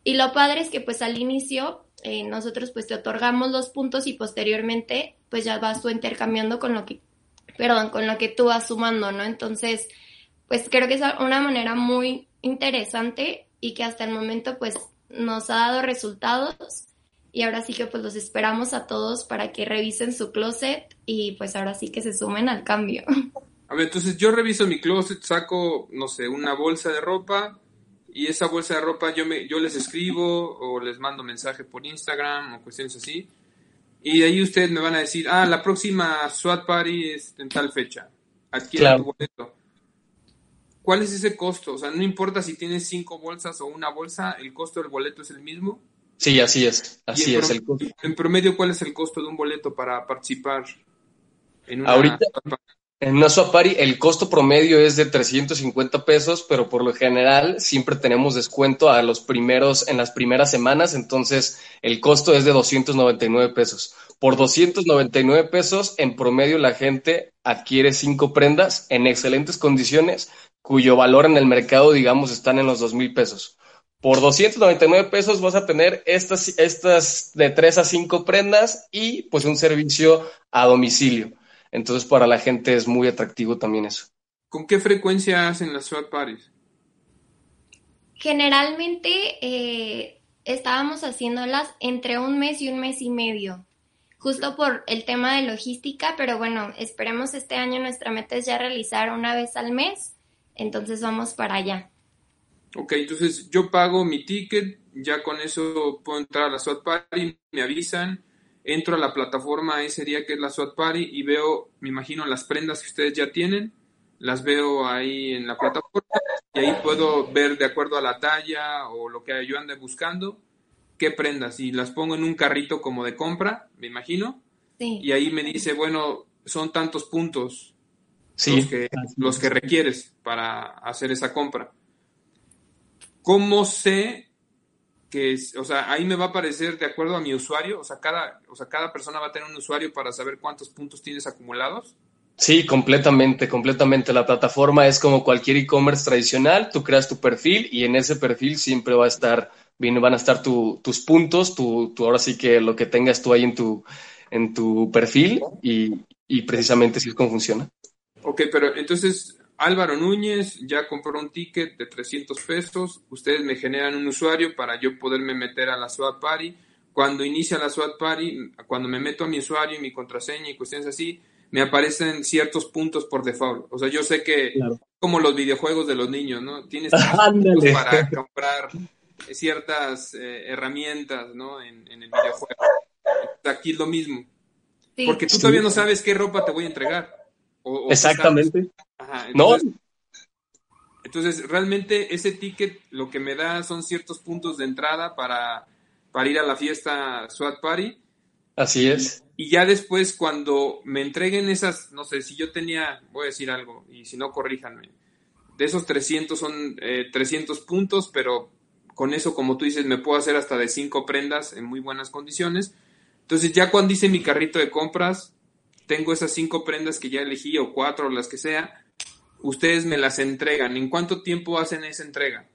Y lo padre es que pues al inicio eh, nosotros pues te otorgamos los puntos y posteriormente pues ya vas tú intercambiando con lo que, perdón, con lo que tú vas sumando, ¿no? Entonces, pues creo que es una manera muy interesante y que hasta el momento pues nos ha dado resultados y ahora sí que pues los esperamos a todos para que revisen su closet y pues ahora sí que se sumen al cambio. A ver, entonces yo reviso mi closet, saco, no sé, una bolsa de ropa y esa bolsa de ropa yo, me, yo les escribo o les mando mensaje por Instagram o cuestiones así. Y de ahí ustedes me van a decir, ah, la próxima SWAT Party es en tal fecha. Adquiere tu boleto. ¿Cuál es ese costo? O sea, no importa si tienes cinco bolsas o una bolsa, ¿el costo del boleto es el mismo? Sí, así es. Así es el costo. En promedio, ¿cuál es el costo de un boleto para participar en una Ahorita, en una swap party, el costo promedio es de 350 pesos, pero por lo general siempre tenemos descuento a los primeros, en las primeras semanas, entonces el costo es de 299 pesos. Por 299 pesos, en promedio la gente adquiere cinco prendas en excelentes condiciones, cuyo valor en el mercado, digamos, están en los dos mil pesos. Por 299 pesos vas a tener estas, estas de tres a cinco prendas y pues un servicio a domicilio. Entonces para la gente es muy atractivo también eso. ¿Con qué frecuencia hacen las SWAT parties? Generalmente eh, estábamos haciéndolas entre un mes y un mes y medio, justo por el tema de logística, pero bueno, esperemos este año nuestra meta es ya realizar una vez al mes entonces vamos para allá. Ok, entonces yo pago mi ticket, ya con eso puedo entrar a la SWAT Party, me avisan, entro a la plataforma ese día que es la SWAT Party y veo, me imagino, las prendas que ustedes ya tienen, las veo ahí en la plataforma y ahí puedo ver de acuerdo a la talla o lo que yo ande buscando, qué prendas y las pongo en un carrito como de compra, me imagino. Sí. Y ahí me dice, bueno, son tantos puntos, los, que, los que requieres para hacer esa compra. ¿Cómo sé que, o sea, ahí me va a aparecer de acuerdo a mi usuario? O sea, cada, o sea, cada persona va a tener un usuario para saber cuántos puntos tienes acumulados. Sí, completamente, completamente. La plataforma es como cualquier e-commerce tradicional. Tú creas tu perfil y en ese perfil siempre va a estar, van a estar tus puntos, tu, ahora sí que lo que tengas tú ahí en tu, en tu perfil y, y precisamente así es como funciona. Ok, pero entonces Álvaro Núñez ya compró un ticket de 300 pesos, ustedes me generan un usuario para yo poderme meter a la SWAT Party. Cuando inicia la SWAT Party, cuando me meto a mi usuario y mi contraseña y cuestiones así, me aparecen ciertos puntos por default. O sea, yo sé que como los videojuegos de los niños, ¿no? Tienes para comprar ciertas eh, herramientas, ¿no? En, el videojuego. Aquí es lo mismo. Porque tú todavía no sabes qué ropa te voy a entregar. Exactamente. Entonces, no. Entonces, realmente ese ticket lo que me da son ciertos puntos de entrada para, para ir a la fiesta SWAT Party. Así es. Y, ya después, cuando me entreguen esas, no sé, si yo tenía, voy a decir algo, y si no, corríjanme. De esos 300 son 300 eh, puntos, pero con eso, como tú dices, me puedo hacer hasta de 5 prendas en muy buenas condiciones. Entonces, ya cuando hice mi carrito de compras, tengo esas cinco prendas que ya elegí o cuatro o las que sea, ustedes me las entregan. ¿En cuánto tiempo hacen esa entrega?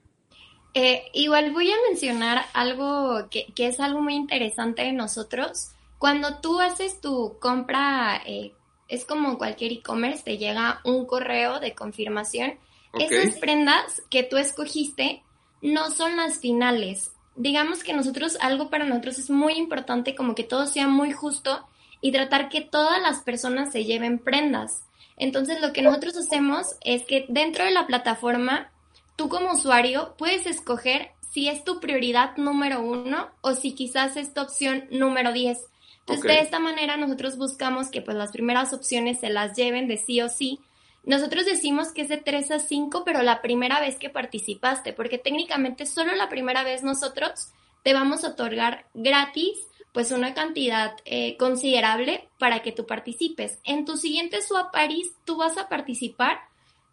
Eh, igual voy a mencionar algo que, es algo muy interesante de nosotros. Cuando tú haces tu compra, eh, es como cualquier e-commerce, te llega un correo de confirmación. Esas prendas que tú escogiste no son las finales. Digamos que nosotros, algo para nosotros es muy importante, como que todo sea muy justo y tratar que todas las personas se lleven prendas. Entonces lo que nosotros hacemos es que dentro de la plataforma, tú como usuario puedes escoger si es tu prioridad número uno o si quizás es tu opción número 10. Entonces, de esta manera nosotros buscamos que pues las primeras opciones se las lleven de sí o sí. Nosotros decimos que es de 3 a 5, pero la primera vez que participaste, porque técnicamente solo la primera vez nosotros te vamos a otorgar gratis pues una cantidad eh, considerable para que tú participes. En tu siguiente swap Paris tú vas a participar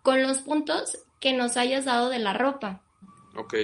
con los puntos que nos hayas dado de la ropa.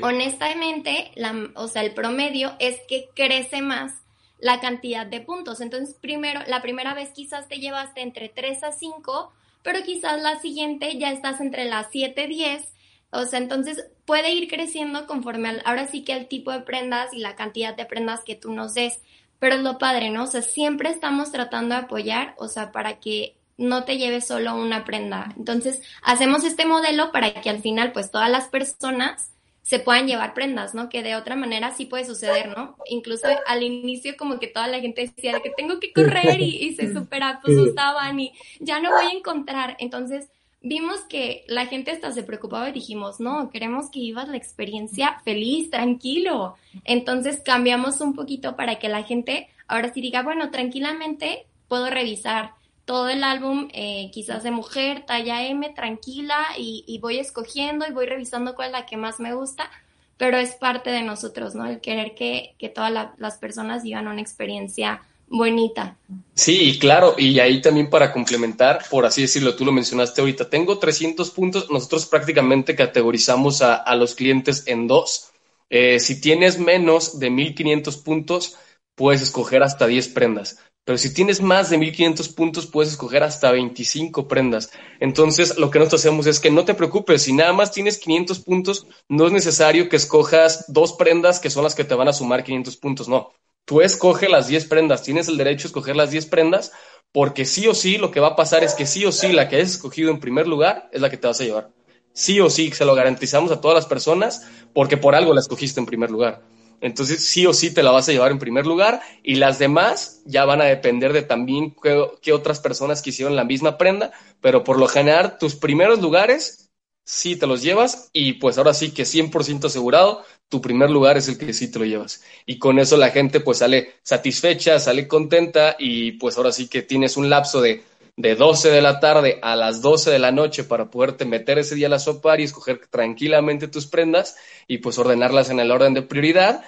Honestamente, la, o sea, el promedio es que crece más la cantidad de puntos. Entonces, primero, la primera vez quizás te llevaste entre 3 a 5, pero quizás la siguiente ya estás entre las 7, 10. O sea, entonces puede ir creciendo conforme al, ahora sí que al tipo de prendas y la cantidad de prendas que tú nos des. Pero es lo padre, ¿no? O sea, siempre estamos tratando de apoyar, o sea, para que no te lleves solo una prenda. Entonces, hacemos este modelo para que al final, pues todas las personas se puedan llevar prendas, ¿no? Que de otra manera sí puede suceder, ¿no? Incluso al inicio como que toda la gente decía de que tengo que correr y, se supera, pues y ya no voy a encontrar. Entonces vimos que la gente hasta se preocupaba y dijimos, no, queremos que vivas la experiencia feliz, tranquilo. Entonces cambiamos un poquito para que la gente ahora sí diga, bueno, tranquilamente puedo revisar todo el álbum, eh, quizás de mujer, talla M, tranquila, y, voy escogiendo y voy revisando cuál es la que más me gusta, pero es parte de nosotros, ¿no? El querer que, todas las personas vivan una experiencia bonita. Sí, claro, y ahí también para complementar, por así decirlo, tú lo mencionaste ahorita, tengo 300 puntos, nosotros prácticamente categorizamos a, los clientes en dos. Eh, si tienes menos de 1500 puntos, puedes escoger hasta 10 prendas. Pero si tienes más de 1500 puntos, puedes escoger hasta 25 prendas. Entonces, lo que nosotros hacemos es que no te preocupes, si nada más tienes 500 puntos, no es necesario que escojas dos prendas que son las que te van a sumar 500 puntos, no. Tú escoge las 10 prendas, tienes el derecho a escoger las 10 prendas, porque sí o sí lo que va a pasar es que sí o sí la que has escogido en primer lugar es la que te vas a llevar. Sí o sí, se lo garantizamos a todas las personas, porque por algo la escogiste en primer lugar. Entonces, sí o sí te la vas a llevar en primer lugar y las demás ya van a depender de también qué, otras personas quisieron la misma prenda, pero por lo general tus primeros lugares sí te los llevas y pues ahora sí que 100% asegurado, tu primer lugar es el que sí te lo llevas. Y con eso la gente pues sale satisfecha, sale contenta y pues ahora sí que tienes un lapso de de 12 de la tarde a las 12 de la noche para poderte meter ese día a la sopa y escoger tranquilamente tus prendas y pues ordenarlas en el orden de prioridad.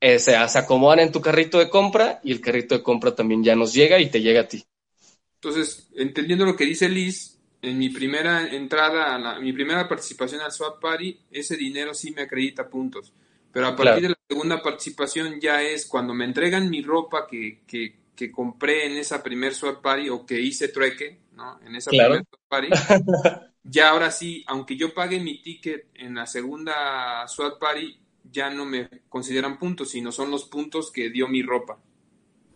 Eh, se, acomodan en tu carrito de compra y el carrito de compra también ya nos llega y te llega a ti. Entonces, entendiendo lo que dice Liz, en mi primera entrada, a mi primera participación al Swap Party, ese dinero sí me acredita puntos. Pero a partir de la segunda participación ya es cuando me entregan mi ropa que, que, que compré en esa primer swap party o que hice trueque, ¿no? En esa primer swap party, ya ahora sí, aunque yo pague mi ticket en la segunda swap party, ya no me consideran puntos, sino son los puntos que dio mi ropa.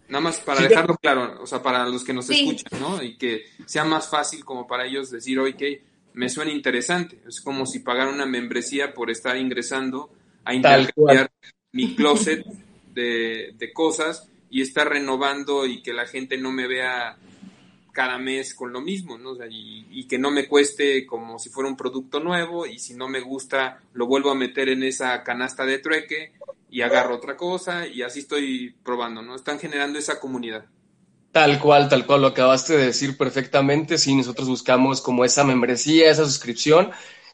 Nada más para dejarlo claro, o sea, para los que nos escuchan, ¿no? Y que sea más fácil como para ellos decir, oye, me suena interesante. Es como si pagara una membresía por estar ingresando a intercambiar mi closet de, de cosas y estar renovando y que la gente no me vea cada mes con lo mismo, ¿no? y, que no me cueste como si fuera un producto nuevo y si no me gusta lo vuelvo a meter en esa canasta de trueque y agarro otra cosa y así estoy probando, ¿no? Están generando esa comunidad. Tal cual, tal cual, lo acabaste de decir perfectamente. Si nosotros buscamos como esa membresía, esa suscripción,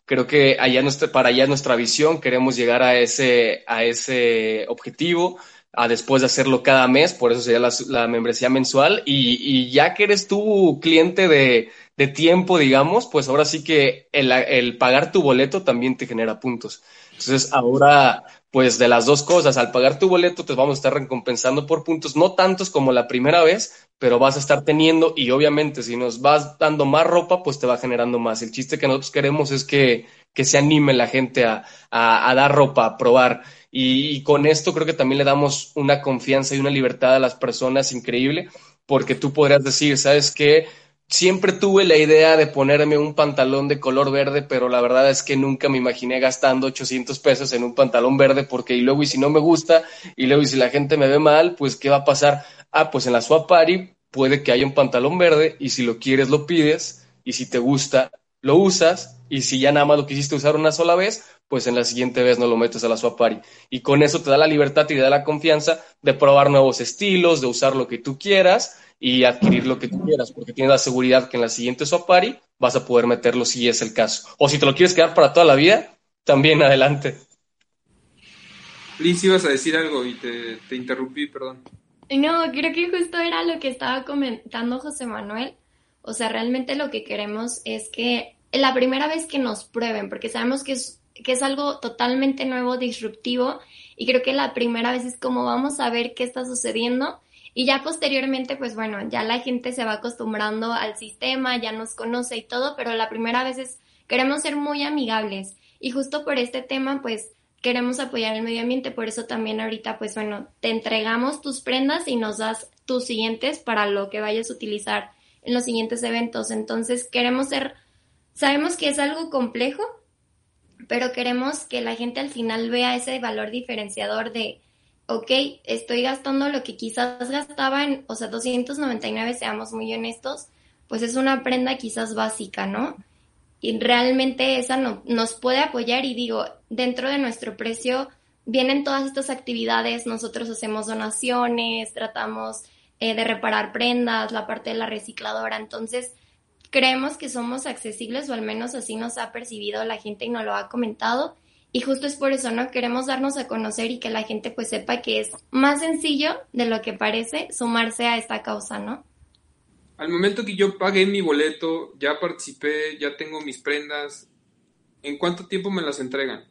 creo que allá para allá nuestra visión, queremos llegar a ese, a ese objetivo a después de hacerlo cada mes, por eso sería la, membresía mensual. Y, ya que eres tú cliente de, tiempo, digamos, pues ahora sí que el, pagar tu boleto también te genera puntos. Entonces, ahora, pues de las dos cosas, al pagar tu boleto te vamos a estar recompensando por puntos, no tantos como la primera vez, pero vas a estar teniendo y obviamente si nos vas dando más ropa, pues te va generando más. El chiste que nosotros queremos es que, que se anime la gente a, a dar ropa, a probar. Y, con esto creo que también le damos una confianza y una libertad a las personas increíble, porque tú podrías decir, ¿sabes qué? Siempre tuve la idea de ponerme un pantalón de color verde, pero la verdad es que nunca me imaginé gastando 800 pesos en un pantalón verde, porque y luego y si no me gusta, y luego y si la gente me ve mal, pues ¿qué va a pasar? Ah, pues en la Swap Party puede que haya un pantalón verde y si lo quieres lo pides y si te gusta lo usas y si ya nada más lo quisiste usar una sola vez, pues en la siguiente vez no lo metes a la swap party. Y con eso te da la libertad y te da la confianza de probar nuevos estilos, de usar lo que tú quieras y adquirir lo que tú quieras, porque tienes la seguridad que en la siguiente swap party vas a poder meterlo si es el caso. O si te lo quieres quedar para toda la vida, también adelante. Liz, ibas a decir algo y te, te interrumpí, perdón. No, creo que justo era lo que estaba comentando José Manuel. O sea, realmente lo que queremos es que la primera vez que nos prueben, porque sabemos que es, que es algo totalmente nuevo, disruptivo, y creo que la primera vez es como vamos a ver qué está sucediendo. Y ya posteriormente, pues bueno, ya la gente se va acostumbrando al sistema, ya nos conoce y todo, pero la primera vez es, queremos ser muy amigables. Y justo por este tema, pues queremos apoyar el medio ambiente, por eso también ahorita, pues bueno, te entregamos tus prendas y nos das tus siguientes para lo que vayas a utilizar en los siguientes eventos. Entonces, queremos ser, sabemos que es algo complejo, pero queremos que la gente al final vea ese valor diferenciador de, ok, estoy gastando lo que quizás gastaba en, o sea, 299, seamos muy honestos, pues es una prenda quizás básica, ¿no? y realmente esa no, nos puede apoyar y digo, dentro de nuestro precio vienen todas estas actividades, nosotros hacemos donaciones, tratamos eh, de reparar prendas, la parte de la recicladora, entonces creemos que somos accesibles o al menos así nos ha percibido la gente y nos lo ha comentado y justo es por eso, ¿no? Queremos darnos a conocer y que la gente pues sepa que es más sencillo de lo que parece sumarse a esta causa, ¿no? al momento que yo pagué mi boleto, ya participé, ya tengo mis prendas, ¿en cuánto tiempo me las entregan?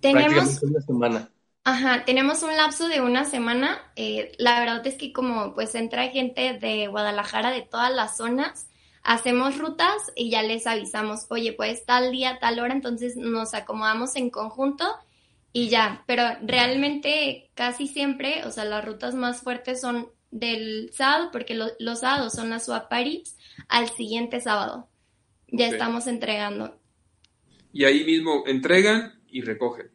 Tenemos una semana. Ajá, tenemos un lapso de una semana. Eh, la verdad es que como pues entra gente de Guadalajara, de todas las zonas, hacemos rutas y ya les avisamos, oye, pues tal día, tal hora, entonces nos acomodamos en conjunto y ya. Pero realmente casi siempre, o sea, las rutas más fuertes son del sábado, porque los sábados son las swap parties, al siguiente sábado. Ya estamos entregando. Y ahí mismo entregan y recogen.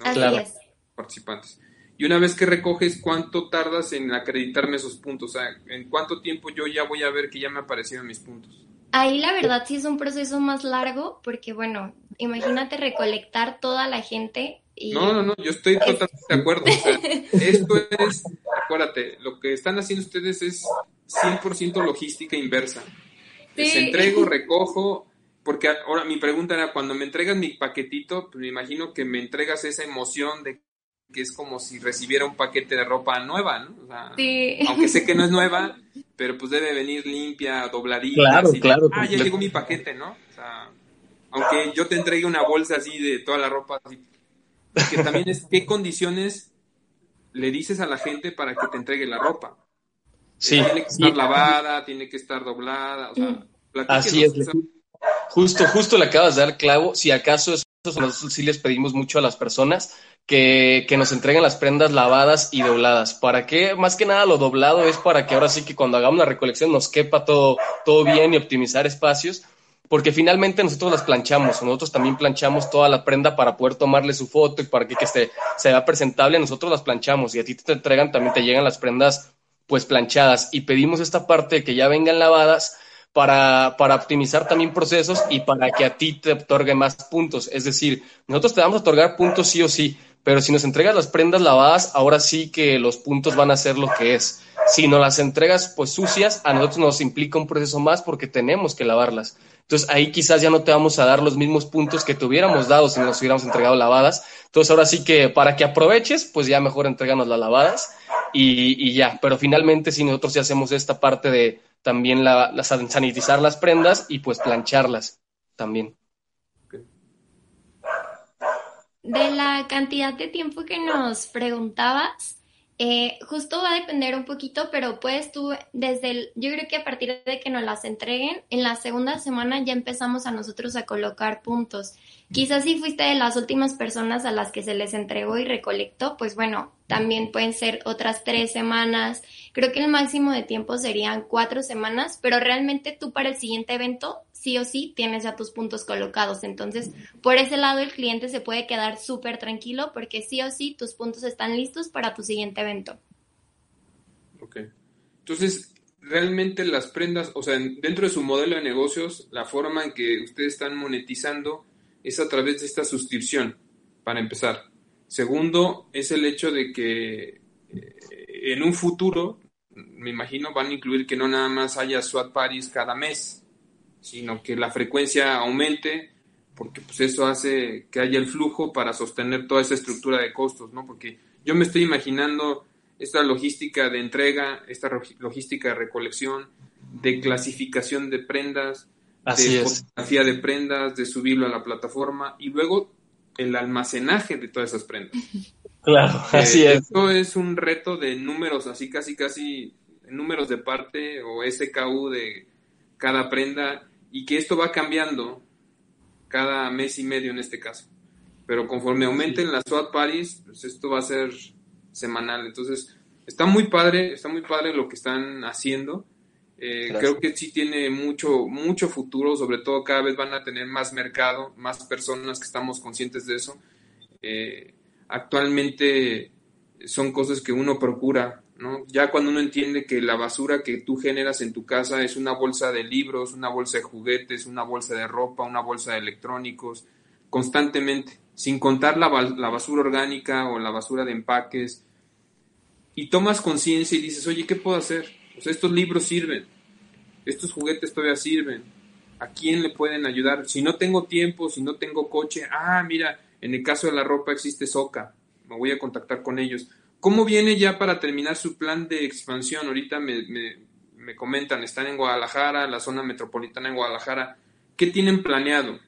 Así es. Participantes. Y una vez que recoges, ¿cuánto tardas en acreditarme esos puntos? O sea, ¿en cuánto tiempo yo ya voy a ver que ya me aparecieron mis puntos? Ahí la verdad sí es un proceso más largo porque, bueno, imagínate recolectar toda la gente no, no, no, yo estoy totalmente de acuerdo. esto es, acuérdate, lo que están haciendo ustedes es 100% logística inversa. Les entrego, recojo, porque ahora mi pregunta era, cuando me entregas mi paquetito, pues me imagino que me entregas esa emoción de que es como si recibiera un paquete de ropa nueva, ¿no? sí. Aunque sé que no es nueva, pero pues debe venir limpia, dobladita. Claro, claro. Ah, ya llegó mi paquete, ¿no? O sea, aunque yo te entregue una bolsa así de toda la ropa así que también es qué condiciones le dices a la gente para que te entregue la ropa. Sí. Tiene que estar lavada, tiene que estar doblada, o sea. Así es. Justo, justo le acabas de dar clavo. Si acaso eso, nosotros sí les pedimos mucho a las personas que, nos entreguen las prendas lavadas y dobladas. ¿Para qué? Más que nada lo doblado es para que ahora sí que cuando hagamos la recolección nos quepa todo, todo bien y optimizar espacios porque finalmente nosotros las planchamos, nosotros también planchamos toda la prenda para poder tomarle su foto y para que, que se, se vea presentable, nosotros las planchamos y a ti te entregan, también te llegan las prendas pues planchadas y pedimos esta parte que ya vengan lavadas para, para optimizar también procesos y para que a ti te otorgue más puntos. Es decir, nosotros te vamos a otorgar puntos sí o sí, pero si nos entregas las prendas lavadas, ahora sí que los puntos van a ser lo que es. Si nos las entregas pues sucias, a nosotros nos implica un proceso más porque tenemos que lavarlas. Entonces ahí quizás ya no te vamos a dar los mismos puntos que te hubiéramos dado si nos hubiéramos entregado lavadas. Entonces ahora sí que para que aproveches, pues ya mejor entreganos las lavadas y, ya. Pero finalmente si nosotros ya hacemos esta parte de también la, sanitizar las prendas y pues plancharlas también. De la cantidad de tiempo que nos preguntabas, eh, justo va a depender un poquito, pero puedes tú, desde el, yo creo que a partir de que nos las entreguen, en la segunda semana ya empezamos a nosotros a colocar puntos. Quizás si fuiste de las últimas personas a las que se les entregó y recolectó, pues bueno, también pueden ser otras tres semanas. Creo que el máximo de tiempo serían cuatro semanas, pero realmente tú para el siguiente evento sí o sí tienes ya tus puntos colocados. Entonces, por ese lado el cliente se puede quedar súper tranquilo porque sí o sí tus puntos están listos para tu siguiente evento. Ok. Entonces, realmente las prendas, o sea, dentro de su modelo de negocios, la forma en que ustedes están monetizando es a través de esta suscripción, para empezar. Segundo, es el hecho de que eh, en un futuro, me imagino, van a incluir que no nada más haya SWAT parties cada mes, sino que la frecuencia aumente, porque pues eso hace que haya el flujo para sostener toda esa estructura de costos, ¿no? Porque yo me estoy imaginando esta logística de entrega, esta logística de recolección, de clasificación de prendas, de fotografía de prendas, de subirlo a la plataforma y luego el almacenaje de todas esas prendas. Claro, eh, así es. Esto es un reto de números, así casi casi números de parte o SKU de cada prenda y que esto va cambiando cada mes y medio en este caso. Pero conforme aumenten las SWAT parties, pues esto va a ser semanal. Entonces, está muy padre, está muy padre lo que están haciendo. Eh, creo que sí tiene mucho, mucho futuro, sobre todo cada vez van a tener más mercado, más personas que estamos conscientes de eso. Eh, actualmente son cosas que uno procura, ¿no? Ya cuando uno entiende que la basura que tú generas en tu casa es una bolsa de libros, una bolsa de juguetes, una bolsa de ropa, una bolsa de electrónicos, constantemente, sin contar la, la basura orgánica o la basura de empaques, y tomas conciencia y dices, oye, ¿qué puedo hacer? Pues estos libros sirven, estos juguetes todavía sirven, ¿a quién le pueden ayudar? Si no tengo tiempo, si no tengo coche, ah, mira, en el caso de la ropa existe Soca, me voy a contactar con ellos. ¿Cómo viene ya para terminar su plan de expansión? Ahorita me, me, me comentan, están en Guadalajara, la zona metropolitana en Guadalajara. ¿Qué tienen planeado?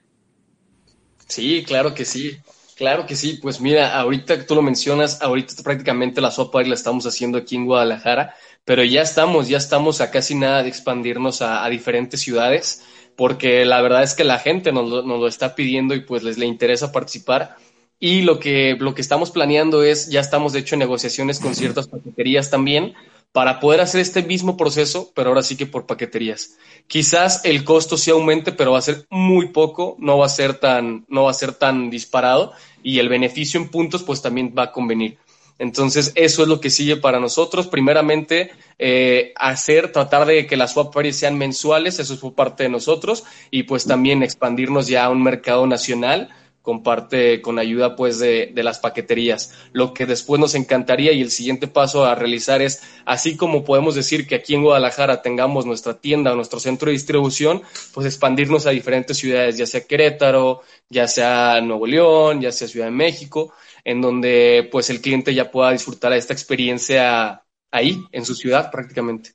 Sí, claro que sí. Claro que sí, pues mira, ahorita que tú lo mencionas, ahorita prácticamente la sopa la estamos haciendo aquí en Guadalajara, pero ya estamos, ya estamos a casi nada de expandirnos a, diferentes ciudades, porque la verdad es que la gente nos lo, nos lo está pidiendo y pues les le interesa participar. Y lo que, lo que estamos planeando es, ya estamos de hecho en negociaciones con ciertas paqueterías también, para poder hacer este mismo proceso, pero ahora sí que por paqueterías. Quizás el costo sí aumente, pero va a ser muy poco, no va a ser tan, no va a ser tan disparado y el beneficio en puntos pues también va a convenir. Entonces, eso es lo que sigue para nosotros. Primeramente, eh, hacer, tratar de que las swap sean mensuales, eso fue parte de nosotros, y pues también expandirnos ya a un mercado nacional con parte, con ayuda pues de, de, las paqueterías. Lo que después nos encantaría y el siguiente paso a realizar es, así como podemos decir que aquí en Guadalajara tengamos nuestra tienda o nuestro centro de distribución, pues expandirnos a diferentes ciudades, ya sea Querétaro, ya sea Nuevo León, ya sea Ciudad de México, en donde pues el cliente ya pueda disfrutar de esta experiencia ahí, en su ciudad prácticamente.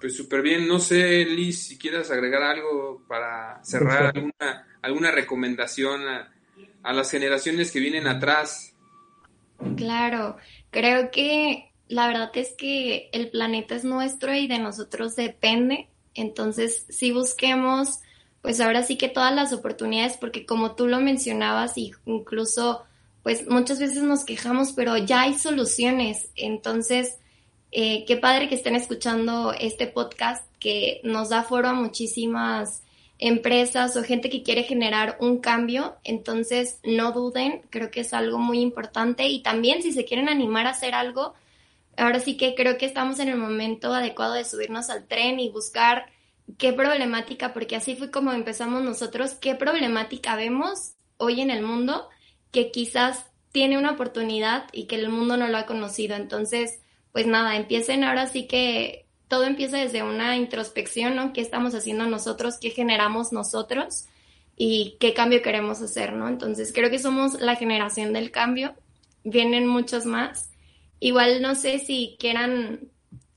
Pues súper bien, no sé Liz, si quieres agregar algo para cerrar alguna alguna recomendación a, las generaciones que vienen atrás. Claro, creo que la verdad es que el planeta es nuestro y de nosotros depende. Entonces, si busquemos, pues ahora sí que todas las oportunidades, porque como tú lo mencionabas, incluso, pues muchas veces nos quejamos, pero ya hay soluciones. Entonces, eh, qué padre que estén escuchando este podcast que nos da foro a muchísimas empresas o gente que quiere generar un cambio, entonces no duden, creo que es algo muy importante y también si se quieren animar a hacer algo, ahora sí que creo que estamos en el momento adecuado de subirnos al tren y buscar qué problemática, porque así fue como empezamos nosotros, qué problemática vemos hoy en el mundo que quizás tiene una oportunidad y que el mundo no lo ha conocido. Entonces, pues nada, empiecen ahora sí que todo empieza desde una introspección, ¿no? ¿Qué estamos haciendo nosotros? ¿Qué generamos nosotros? Y qué cambio queremos hacer, ¿no? Entonces creo que somos la generación del cambio, vienen muchos más. Igual no sé si quieran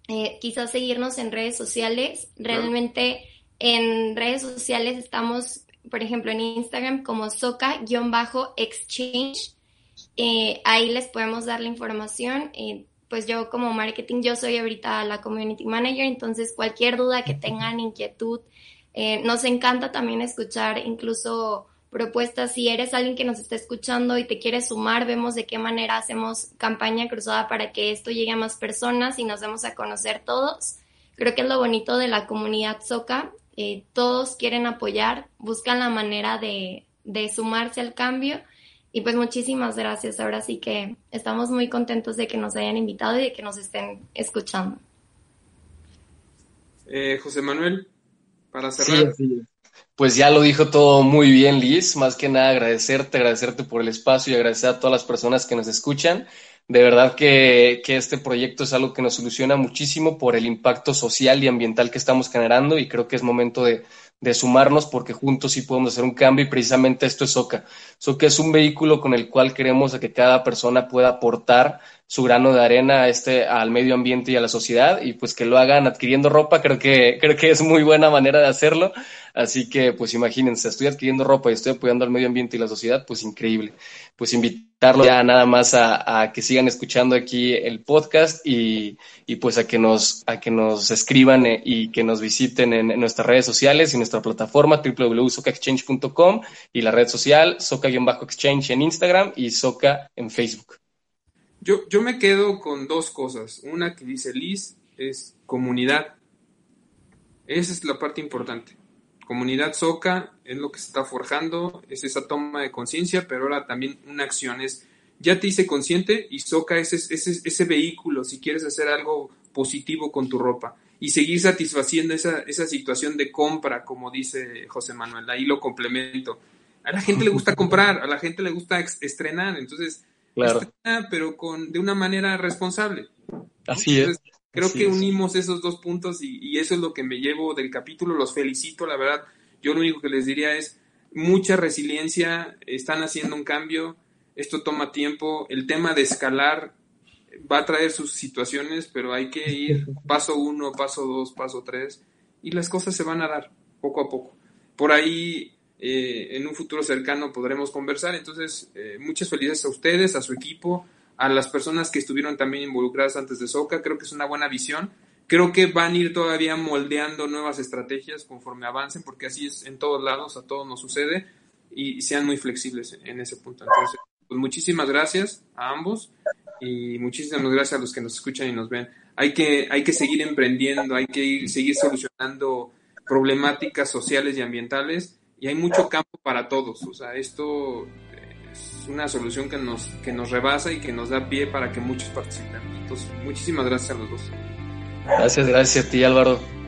eh, quizás seguirnos en redes sociales. Realmente en redes sociales estamos, por ejemplo, en Instagram como soca-exchange. Eh, ahí les podemos dar la información. Eh, pues yo como marketing, yo soy ahorita la community manager, entonces cualquier duda que tengan, inquietud, eh, nos encanta también escuchar incluso propuestas. Si eres alguien que nos está escuchando y te quieres sumar, vemos de qué manera hacemos campaña cruzada para que esto llegue a más personas y nos demos a conocer todos. Creo que es lo bonito de la comunidad Soca. Eh, todos quieren apoyar, buscan la manera de, de sumarse al cambio y pues muchísimas gracias. Ahora sí que estamos muy contentos de que nos hayan invitado y de que nos estén escuchando. Eh, José Manuel, para cerrar. Sí, Pues ya lo dijo todo muy bien, Liz. Más que nada agradecerte, agradecerte por el espacio y agradecer a todas las personas que nos escuchan. De verdad que, que, este proyecto es algo que nos soluciona muchísimo por el impacto social y ambiental que estamos generando y creo que es momento de, de sumarnos porque juntos sí podemos hacer un cambio y precisamente esto es SOCA. SOCA es un vehículo con el cual queremos que cada persona pueda aportar su grano de arena este, al medio ambiente y a la sociedad y pues que lo hagan adquiriendo ropa, creo que, creo que es muy buena manera de hacerlo. Así que pues imagínense, estoy adquiriendo ropa y estoy apoyando al medio ambiente y la sociedad, pues increíble. Pues invitarlo ya nada más a, a que sigan escuchando aquí el podcast y, y, pues a que nos, a que nos escriban eh, y que nos visiten en, en nuestras redes sociales y nuestra plataforma www.socaexchange.com y la red social soca-exchange en Instagram y soca en Facebook. Yo, yo me quedo con dos cosas. Una que dice Liz es comunidad. Esa es la parte importante. Comunidad Soca es lo que se está forjando, es esa toma de conciencia, pero ahora también una acción es, ya te hice consciente y Soca es ese, ese, vehículo si quieres hacer algo positivo con tu ropa y seguir satisfaciendo esa, esa situación de compra, como dice José Manuel, ahí lo complemento. A la gente le gusta comprar, a la gente le gusta estrenar, entonces Claro. pero con, de una manera responsable. Así es. Creo que unimos esos dos puntos y, y, eso es lo que me llevo del capítulo. Los felicito, la verdad. Yo lo único que les diría es mucha resiliencia, están haciendo un cambio, esto toma tiempo. El tema de escalar va a traer sus situaciones, pero hay que ir paso uno, paso dos, paso tres y las cosas se van a dar poco a poco. Por ahí eh, en un futuro cercano podremos conversar. Entonces, eh, muchas felicidades a ustedes, a su equipo, a las personas que estuvieron también involucradas antes de Soca. Creo que es una buena visión. Creo que van a ir todavía moldeando nuevas estrategias conforme avancen, porque así es en todos lados, a todos nos sucede, y sean muy flexibles en ese punto. Entonces, pues muchísimas gracias a ambos y muchísimas gracias a los que nos escuchan y nos ven. Hay que, hay que seguir emprendiendo, hay que ir, seguir solucionando problemáticas sociales y ambientales y hay mucho campo para todos. O sea, esto es una solución que nos, que nos rebasa y que nos da pie para que muchos participen. Entonces, muchísimas gracias a los dos. Gracias, gracias a ti Álvaro.